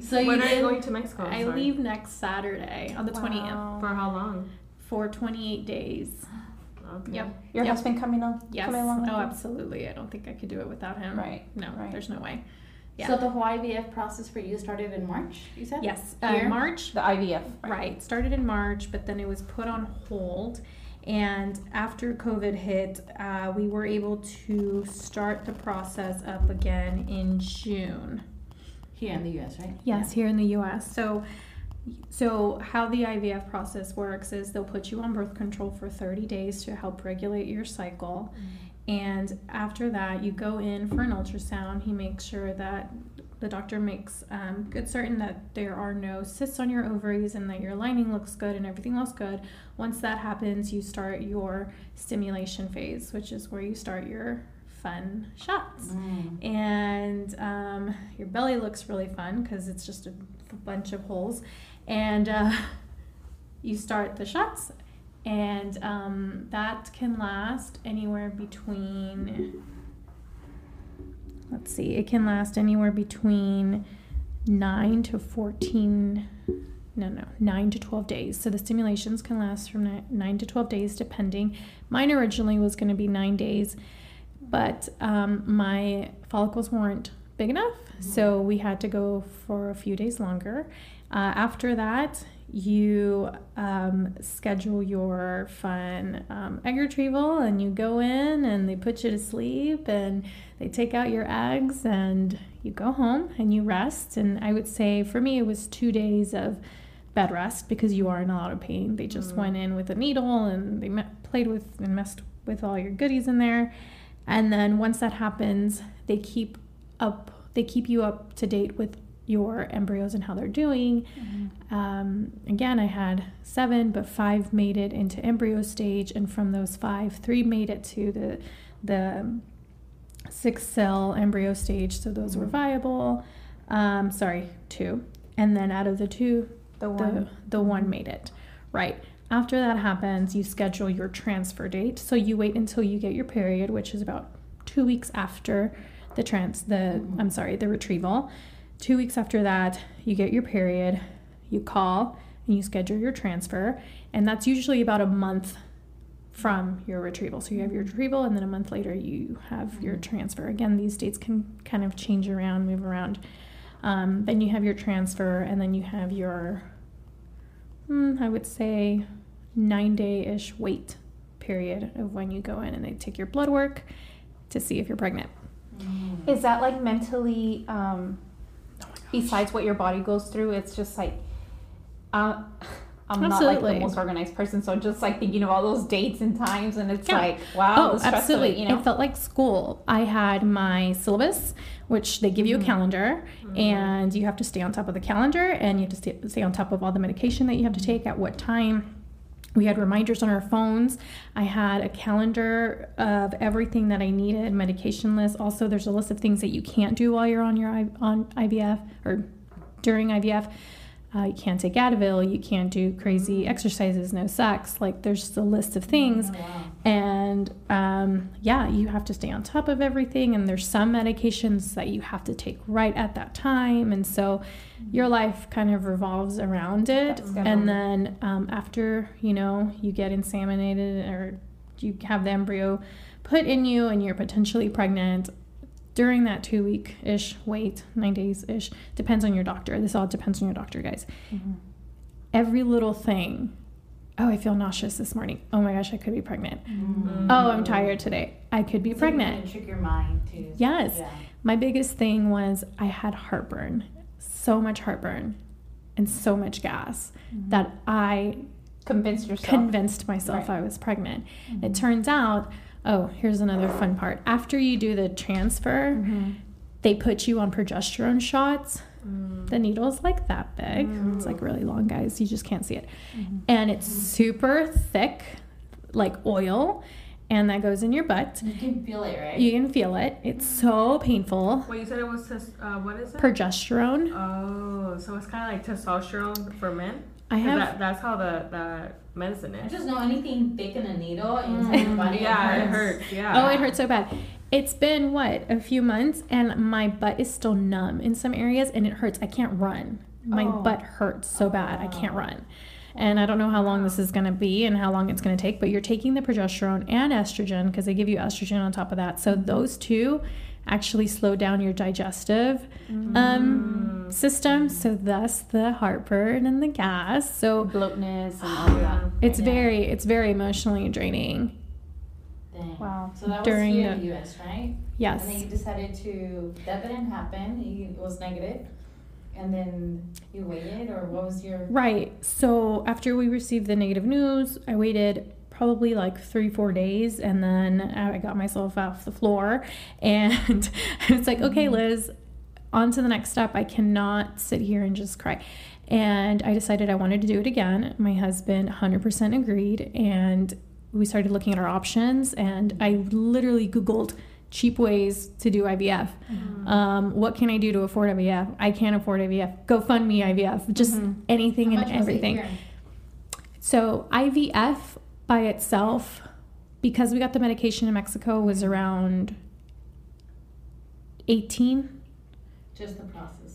So you when are you going to Mexico? I Sorry. leave next Saturday on the twentieth Wow. For how long? for twenty eight days. Okay. Yep. Your Yep. husband coming on? Yes. Coming along with Oh, absolutely. I don't think I could do it without him. Right. No, right. there's no way. Yeah. So the whole IVF process for you started in March. You said. Yes, uh, Here? March. The IVF. Right. Started in March, but then it was put on hold. And after COVID hit, uh, we were able to start the process up again in June. Here in the U.S., right? Yes, here in the U.S. So, so how the IVF process works is they'll put you on birth control for 30 days to help regulate your cycle, and after that, you go in for an ultrasound. He makes sure that the doctor makes um, good certain that there are no cysts on your ovaries and that your lining looks good and everything looks good. Once that happens, you start your stimulation phase, which is where you start your fun shots Mm. and um, your belly looks really fun because it's just a bunch of holes and uh, you start the shots and um, that can last anywhere between let's see it can last anywhere between nine to 14 no no 9 to 12 days. So the stimulations can last from 9 to 12 days depending. Mine originally was going to be 9 days but um, my follicles weren't big enough so we had to go for a few days longer uh, after that you um, schedule your fun um, egg retrieval and you go in and they put you to sleep and they take out your eggs and you go home and you rest. And i would say for me it was two days of bed rest because you are in a lot of pain. They just Mm. went in with a needle and they me- played with and messed with all your goodies in there. And then once that happens they keep up they keep you up to date with your embryos and how they're doing um, again, I had seven, but five made it into embryo stage, and from those five, three made it to the the six cell embryo stage. So those were viable. Um, sorry, two, and then out of the two, The the one. the one made it. Right. After that happens, you schedule your transfer date. So you wait until you get your period, which is about two weeks after the trans the I'm sorry, the retrieval. Two weeks after that, you get your period, you call and you schedule your transfer, and that's usually about a month from your retrieval. So you have your retrieval, and then a month later you have your transfer. Again, these dates can kind of change around, move around. Um, then you have your transfer, and then you have your, hmm, I would say, nine day ish wait period of when you go in and they take your blood work to see if you're pregnant. Is that like mentally, um, my gosh. Besides what your body goes through, it's just like, uh, I'm not like the most organized person, so just like thinking of all those dates and times, and it's Yeah. like, wow, Oh, absolutely. it, you know. It felt like school. I had my syllabus, which they give you a mm-hmm. calendar, mm-hmm. and you have to stay on top of the calendar, and you have to stay, stay on top of all the medication that you have to mm-hmm. take at what time. We had reminders on our phones. I had a calendar of everything that I needed, medication list. Also, there's a list of things that you can't do while you're on your on IVF or during IVF. Uh, you can't take Advil. You can't do crazy exercises. No sex. Like there's just a list of things. And um, yeah, you have to stay on top of everything. And there's some medications that you have to take right at that time. And so your life kind of revolves around it. And then um, after, you know, you get inseminated or you have the embryo put in you and you're potentially pregnant during that two week ish wait, nine days ish, depends on your doctor. This all depends on your doctor, guys. Mhm. Every little thing. Oh, I feel nauseous this morning. Oh my gosh, I could be pregnant. Mm. Oh, I'm tired today. I could be So pregnant. can trick your mind too. Yes. Yeah. My biggest thing was I had heartburn, so much heartburn, and so much gas that I convinced yourself. convinced myself Right. I was pregnant. It turns out, oh, here's another fun part. After you do the transfer, Mhm. they put you on progesterone shots. Mm. The needle's like that big. It's Mm. like really long, guys. You just can't see it. Mhm. And it's super thick, like oil, and that goes in your butt. You can feel it, right? You can feel it. It's so painful. Wait, you said it was tes- uh, what is it? Progesterone. oh, so it's kind of like testosterone for men. I 'Cause have that, that's how the, the medicine is. I just know anything thick in a needle mm. inside your body. yeah, it hurts. hurts. Yeah. Oh, it hurts so bad. It's been what a few months, and my butt is still numb in some areas, and it hurts. I can't run. My Oh. butt hurts so bad. I can't oh. run. And I don't know how long this is going to be and how long it's going to take, but you're taking the progesterone and estrogen because they give you estrogen on top of that. So mm-hmm. those two actually slow down your digestive um, system. So thus the heartburn and the gas. So bloatness and all that. it's Yeah. very it's very emotionally draining. Dang. Wow. So that was During here the- in the U.S., right? Yes. And then you decided to. That didn't happen. It was negative, and then you waited, or what was your? Right. So after we received the negative news, I waited probably like three, four days, and then I got myself off the floor, and it's like, okay, mm-hmm. Liz, on to the next step. I cannot sit here and just cry. And I decided I wanted to do it again. My husband 100% agreed, and we started looking at our options. And I literally Googled cheap ways to do IVF. Um, what can I do to afford IVF? I can't afford IVF. Go fund me IVF. Just Mhm. anything How and much was it everything. So IVF by itself, because we got the medication in Mexico, was around 18. Just the process.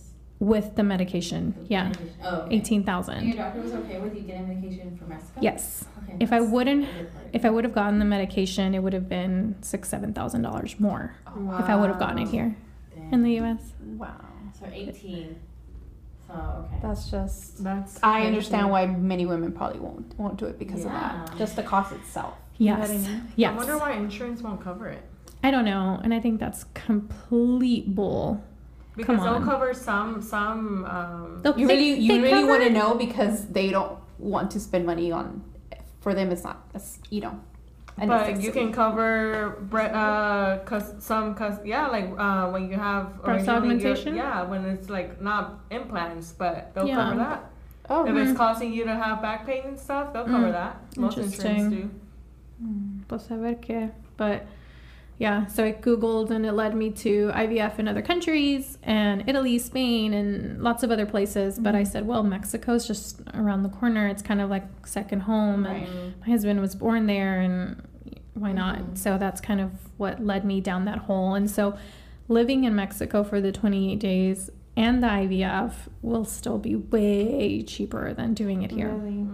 With the medication. Yeah, Oh, okay. eighteen And your doctor was okay with you getting medication from Mexico? Yes. Okay, If I wouldn't, a good part. if I would have gotten the medication, it would have been six, seven thousand dollars more oh, if I would have gotten it here in the U.S. Wow. So eighteen. So okay. That's just. That's I crazy. understand why many women probably won't won't do it because of that. Just the cost itself. You know Yes. I mean? Yes. I wonder why insurance won't cover it. I don't know, and I think that's complete bull. Because Come they'll cover some some um You they- really you they really want to know because they don't want to spend money on. For them, it's not. It's, you know. but you can cover bre- uh cause some cause yeah like uh when you have Breast originally your- augmentation? yeah when it's like not implants but they'll Yeah. cover that Oh, if Mhm. it's causing you to have back pain and stuff they'll cover Mm. that most insurance Interesting. do Pues a ver qué. But yeah, so I Googled and it led me to IVF in other countries and Italy, Spain, and lots of other places. But I said, well, Mexico's just around the corner. It's kind of like second home. And my husband was born there, and why not? Mhm. So that's kind of what led me down that hole. And so living in Mexico for the 28 days and the IVF will still be way cheaper than doing it here. Really?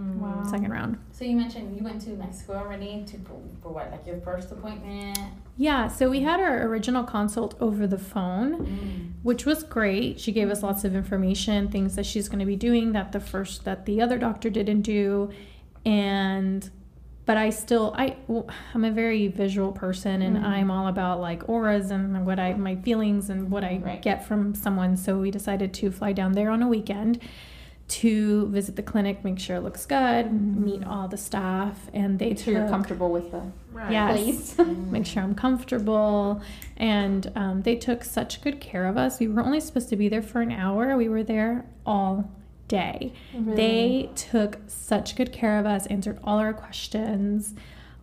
Mm. Second round. So you mentioned you went to Mexico already to for what like your first appointment. Yeah, so we had our original consult over the phone. which was great. She gave us lots of information, things that she's going to be doing that the first that the other doctor didn't do, and but I still I well, I'm a very visual person and Mhm. I'm all about like auras and what I my feelings and what I Right. get from someone. So we decided to fly down there on a weekend to visit the clinic, make sure it looks good, meet all the staff, and they Make sure you're comfortable with the right Yes. place. make sure I'm comfortable. And um, they took such good care of us. We were only supposed to be there for an hour. We were there all day. They took such good care of us, answered all our questions.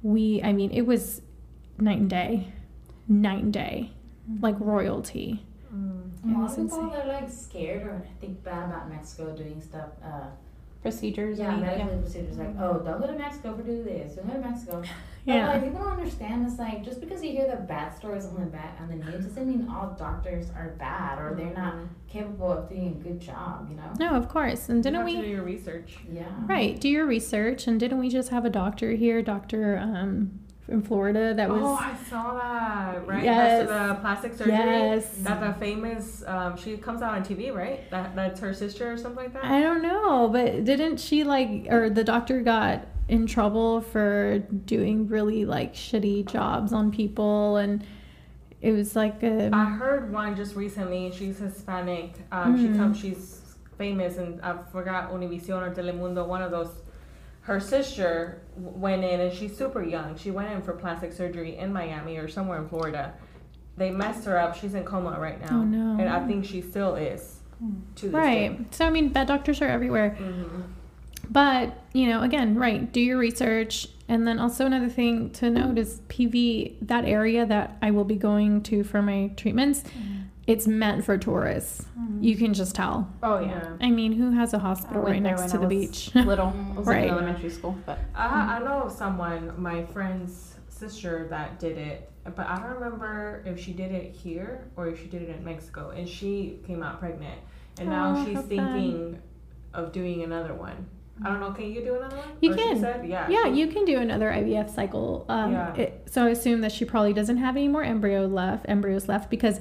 We, I mean, it was night and day, night and day, like royalty. Mm. It A lot of people insane. are like scared or think bad about Mexico doing stuff. Uh, procedures. yeah, and- medical procedures like, oh, don't go to Mexico for do this. Don't go to Mexico. But Yeah. like people don't understand. It's like just because you hear the bad stories on the back on the news doesn't mean all doctors are bad or they're not capable of doing a good job. You know. No, of course. And didn't have we? to do your research Yeah. Right. Do your research. And didn't we just have a doctor here, Doctor um, in Florida, that was. oh I saw that right Yes. That's the plastic surgery Yes. that the famous um she comes out on TV right that that's her sister or something like that I don't know, but didn't she like, or the doctor got in trouble for doing really like shitty jobs on people, and it was like a. I heard one just recently. She's Hispanic. Um, She Mhm. comes. She's famous, and I forgot Univision or Telemundo. One of those. Her sister went in, and she's super young. She went in for plastic surgery in Miami or somewhere in Florida. They messed her up. She's in coma right now, Oh, no. and I think she still is. To this right. So I mean, bad doctors are everywhere. Day. Mhm. But, you know, again, right, do your research. And then also another thing to note is PV, that area that I will be going to for my treatments, it's meant for tourists. You can just tell. Oh yeah. I mean, who has a hospital right next to I the was beach? Little. I was Right. in elementary school, but I, I know of someone, my friend's sister, that did it, but I don't remember if she did it here or if she did it in Mexico. And she came out pregnant, and Oh, now how she's fun. thinking of doing another one. I don't know. Can you do another one? You Or she can. said, yeah. Yeah, you can do another IVF cycle. Um, Yeah. it, so I assume that she probably doesn't have any more embryo left, embryos left, because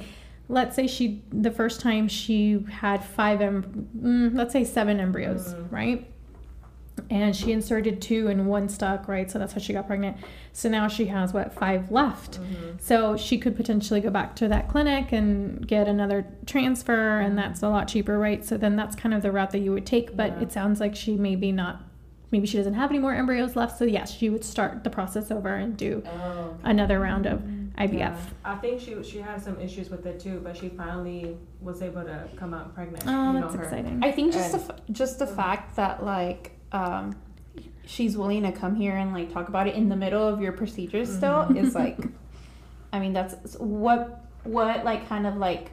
let's say she the first time she had five, em- mm, let's say seven embryos, Mhm. right? And she inserted two and one stuck, right? So that's how she got pregnant. So now she has what five left. Mhm. So she could potentially go back to that clinic and get another transfer, and that's a lot cheaper, right? So then that's kind of the route that you would take. But Yeah. it sounds like she maybe not, maybe she doesn't have any more embryos left. So yes, she would start the process over and do Oh. another round of IVF. Yeah. I think she she had some issues with it too, but she finally was able to come out pregnant. Oh, you that's her. exciting. I think just the And- f- just the fact that like um, she's willing to come here and like talk about it in the middle of your procedures still Mhm. is like, I mean that's what what like kind of like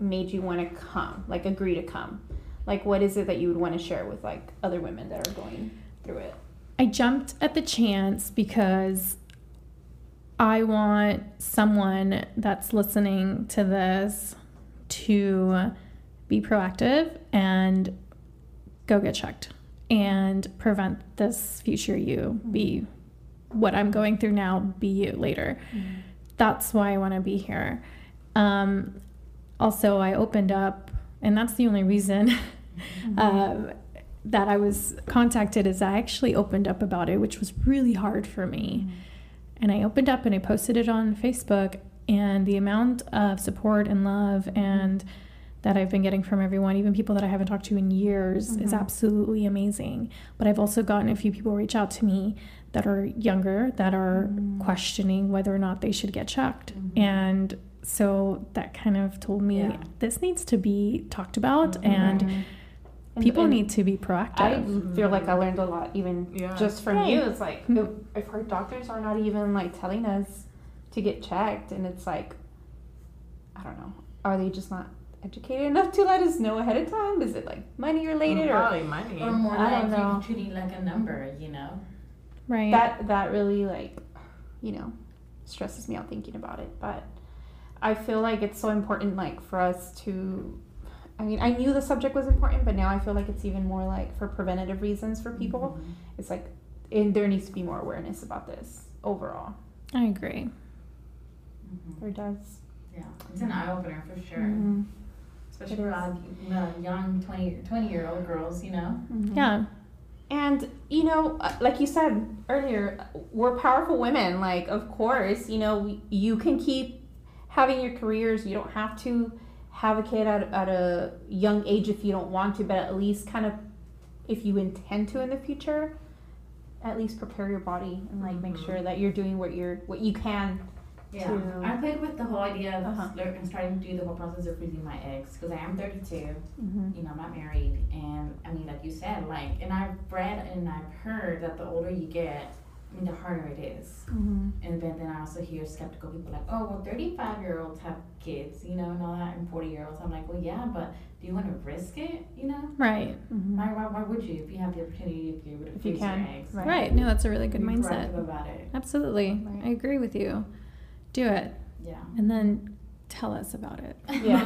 made you want to come like agree to come, like what is it that you would want to share with like other women that are going through it? I jumped at the chance because I want someone that's listening to this to be proactive and go get checked and prevent this future you be what I'm going through now be you later. That's why I want to be here. Um, also, I opened up, and that's the only reason um, that I was contacted is I actually opened up about it, which was really hard for me. And I opened up and I posted it on Facebook, and the amount of support and love and that I've been getting from everyone, even people that I haven't talked to in years, is Mhm. absolutely amazing. But I've also gotten a few people reach out to me that are younger that are Mm. questioning whether or not they should get checked. Mhm. And so that kind of told me Yeah. this needs to be talked about Mhm. and And- people and need to be proactive. I feel like I learned a lot even Yeah. just from Right. you. It's like Mhm. if, if our doctors are not even like telling us to get checked, and it's like, I don't know, are they just not educated enough to let us know ahead of time? Is it like money related or Probably money. Or more I like don't know. treating like a number, you know? right. that that really like you know stresses me out thinking about it but i feel like it's so important like for us to i mean i knew the subject was important but now i feel like it's even more like for preventative reasons for people Mhm. it's like and there needs to be more awareness about this overall I agree. Mhm. there does Yeah, it's an eye opener for sure. Mhm. Especially It for is. uh, uh, young 20, 20 year old girls, you know? Mhm. Yeah. And you know, uh, like you said earlier, we're powerful women. Like, of course, you know, you can keep having your careers. You don't have to have a kid at, at a young age if you don't want to, but at least kind of, if you intend to in the future, at least prepare your body and like make Mhm. sure that you're doing what you're what you can. Yeah. To- I played with the whole idea of Uh-huh. and starting to do the whole process of freezing my eggs because I am 32. Mm-hmm. you know, I'm not married, and I mean, like you said, like, and I've read and I've heard that the older you get, I mean, the harder it is. Mm-hmm. And then, then I also hear skeptical people like, oh, well, 35 year olds have kids, you know, and all that, and 40 year olds. I'm like, well, yeah, but do you want to risk it, you know? Right. Mm-hmm. Why, why, why would you if you have the opportunity if you're able to If you can, your eggs? Right. Right. No, that's a really good Be mindset. about it. Absolutely. Right. I agree with you. Do it. Yeah. And then tell us about it. Yeah.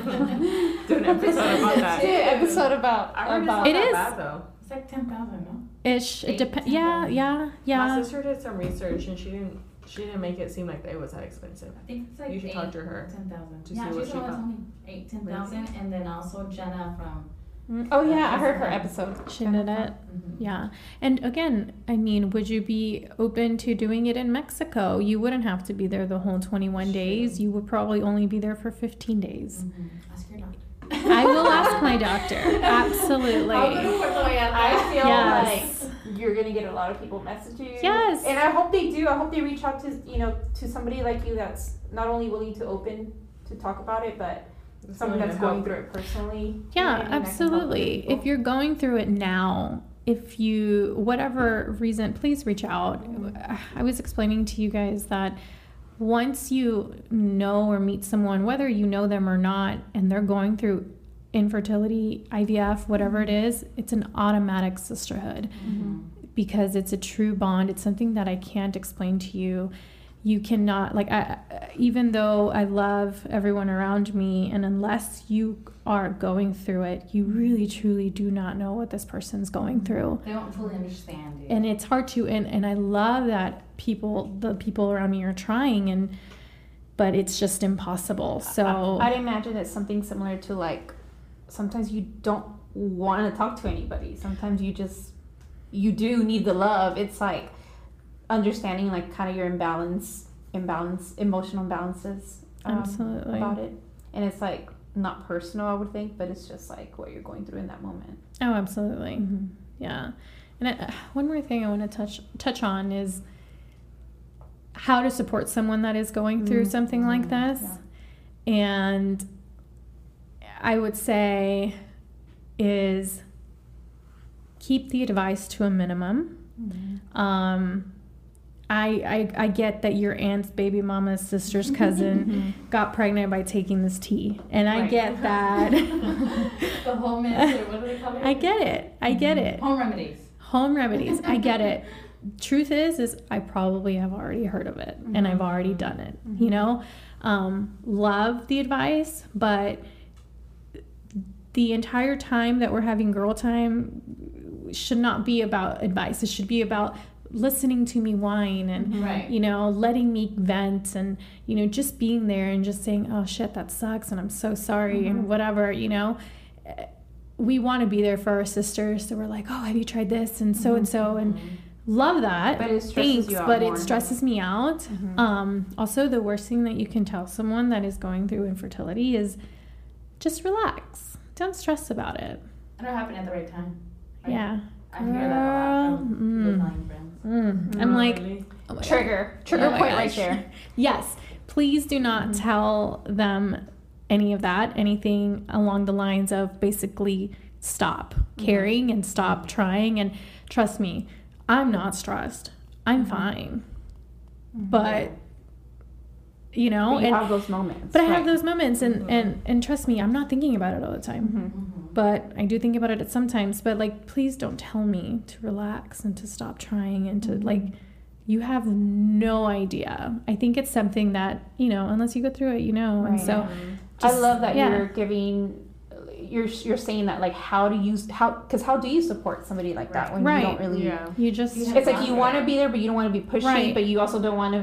Do an episode about that. Do an episode about about it's not It that is. bad though. It's like 10,000, no? Ish. It depends. ten Yeah. Yeah. My Yeah. sister did some research and she didn't she didn't make it seem like it was that expensive. I think it's like You should eight, talk to her 10,000. to yeah, see she's what she one that thought. told me. Eight, 10,000. And then also Jenna from. Oh yeah, I heard her episode. She did it. mhm. Yeah. And again, I mean, would you be open to doing it in Mexico? You wouldn't have to be there the whole 21 Sure. days. You would probably only be there for 15 days. Mhm. Ask your doctor. I will ask my doctor. Absolutely. I'll go to Puerto I feel Yes. like you're gonna get a lot of people message you. Yes. And I hope they do. I hope they reach out to you know to somebody like you that's not only willing to open to talk about it, but someone Willing that's going help. through it personally. Yeah, what I mean? That can help other absolutely. If you're going through it now, if you, whatever reason, please reach out. Mm-hmm. I was explaining to you guys that once you know or meet someone, whether you know them or not, and they're going through infertility, IVF, whatever it is, it's an automatic sisterhood Mhm. because it's a true bond. It's something that I can't explain to you. You cannot like I, even though I love everyone around me and unless you are going through it, you really truly do not know what this person's going through. They don't fully understand it. And it's hard to and, and I love that people the people around me are trying and but it's just impossible. So I, I'd imagine it's something similar to like sometimes you don't want to talk to anybody. Sometimes you just you do need the love. It's like understanding like kind of your imbalance, imbalance, emotional imbalances. um, Absolutely. about it, and it's like not personal, I would think, but it's just like what you're going through in that moment. Oh, absolutely. Mm-hmm. Yeah. And I, one more thing I want to touch touch on is how to support someone that is going through Mm, something like mm, this. And I would say is keep the advice to a minimum. Um, I, I I get that your aunt's baby mama's sister's cousin mm-hmm. got pregnant by taking this tea, and I Right. get that. the whole minister, what do they call it? I get it. I get mm-hmm. it. Home remedies. Home remedies. I get it. Truth is, is I probably have already heard of it and I've mm-hmm. already done it. You know, um, love the advice, but the entire time that we're having girl time should not be about advice. It should be about listening to me whine and mm-hmm. Right. you know letting me vent and you know just being there and just saying oh shit that sucks and i'm so sorry and mm-hmm. whatever you know. We want to be there for our sisters so we're like oh have you tried this? and so and so and mm-hmm. love that. But it stresses thanks you out but more. it stresses me out. Um also the worst thing that you can tell someone that is going through infertility is just relax. Don't stress about it. It'll happen at the right time. Right? yeah I hear that a lot from Girl, people mm. telling friends. Mm. i'm mm. like oh my God. Trigger. Trigger Oh my point right gosh. there. Yes, please do not mm-hmm. tell them any of that, anything along the lines of basically stop mm-hmm. caring and stop trying. And trust me, I'm not stressed. I'm mm-hmm. fine. But, you know, But you and, have those moments. but I have those moments, and, and, and trust me, I'm not thinking about it all the time. Mhm. But I do think about it at sometimes. But like, please don't tell me to relax and to stop trying and to like. You have no idea. I think it's something that you know, unless you go through it, you know. And Right. so, I love that yeah. you're giving. You're you're saying that like how do you how because how do you support somebody like that when Right. you don't really Yeah. you just You it's like you want to be there but you don't want to be pushing Right. but you also don't want to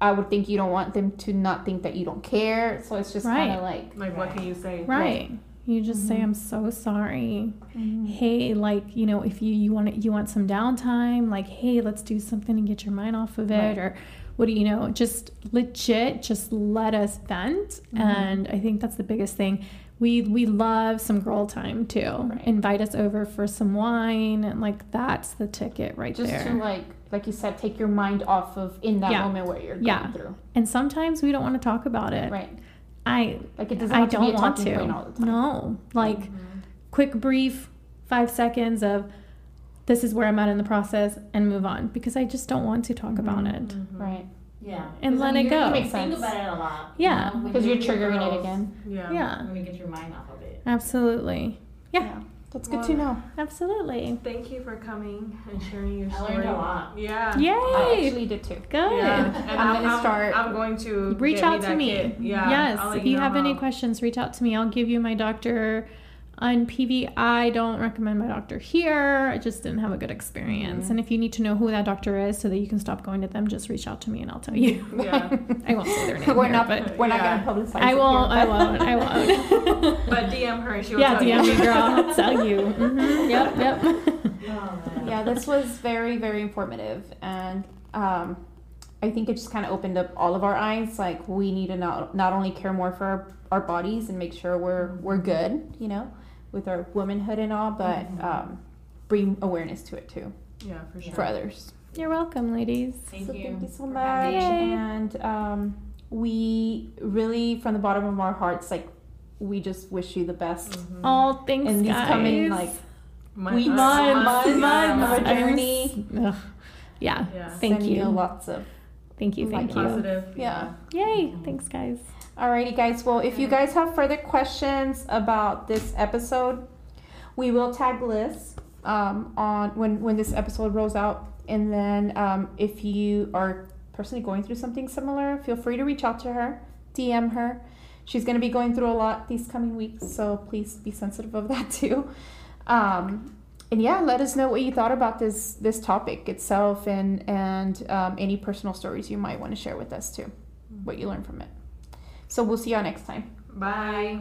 i would think you don't want them to not think that you don't care so it's just kind of like Like, what can you say? right. You just say, Mhm. "I'm so sorry." mm-hmm. Hey, like you know, if you you want you want some downtime, like hey, let's do something and get your mind off of it, Right. or what do you know? Just legit, just let us vent, Mhm. and I think that's the biggest thing. We we love some girl time too. Right. Invite us over for some wine, and like that's the ticket right just there. to like like you said take your mind off of in that Yeah. moment where you're going Yeah. through and sometimes we don't want to talk about it. right I like it doesn't I have to don't be want talking to. point all the time No, like Mm-hmm. quick brief, five seconds of this is where I'm at in the process and move on because I just don't want to talk about Mhm. it. Mm-hmm. right Yeah. And 'Cause, I let mean, it go. You Makes think sense. about it a lot. Yeah. You know, because you're with your triggering it again Yeah. Yeah, Let me get your mind off of it. absolutely. Yeah. That's good to know Absolutely. Thank you for coming and sharing your story. I story. learned a lot. Yeah. Yay! i actually did too Good. Yeah. And I'm gonna start- I'm going to Reach get out that to me. kit. Yeah. yes. If you know have any questions, reach out to me. I'll give you my doctor on PV. I don't recommend my doctor here. I just didn't have a good experience. Mhm. And if you need to know who that doctor is so that you can stop going to them, just reach out to me and I'll tell you. Yeah. I won't say their name we're here, not but we're not Yeah. gonna publicize I won't. here, I won't. I won't. But DM her and she will yeah, tell DM you. me, girl. I'll tell you. hmm Yep, yep. Oh, yeah this was very very informative and um, i think it just kind of opened up all of our eyes like we need to not, not only care more for our, our bodies and make sure we're we're good you know with our womanhood and all but Mhm. um, bring awareness to it too Yeah, for sure. for others You're welcome, ladies. Thank so you. thank you so much. Yay. and um, we really from the bottom of our hearts like we just wish you the best Mhm. Oh, thanks, in these guys. coming like Months, weeks, months, months, yeah. months of a I'm journey. Yeah. Yeah. Thank sending you. lots of Thank you. Thank you. Positive. Yeah. Yay. Thanks, guys. Alrighty, guys. Well, if you guys have further questions about this episode, we will tag Liz um, on when when this episode rolls out, and then um, if you are personally going through something similar, feel free to reach out to her, DM her. She's going to be going through a lot these coming weeks, so please be sensitive of that too. Um, and yeah, let us know what you thought about this this topic itself, and and um, any personal stories you might want to share with us too, what you learned from it. So we'll see y'all next time. Bye.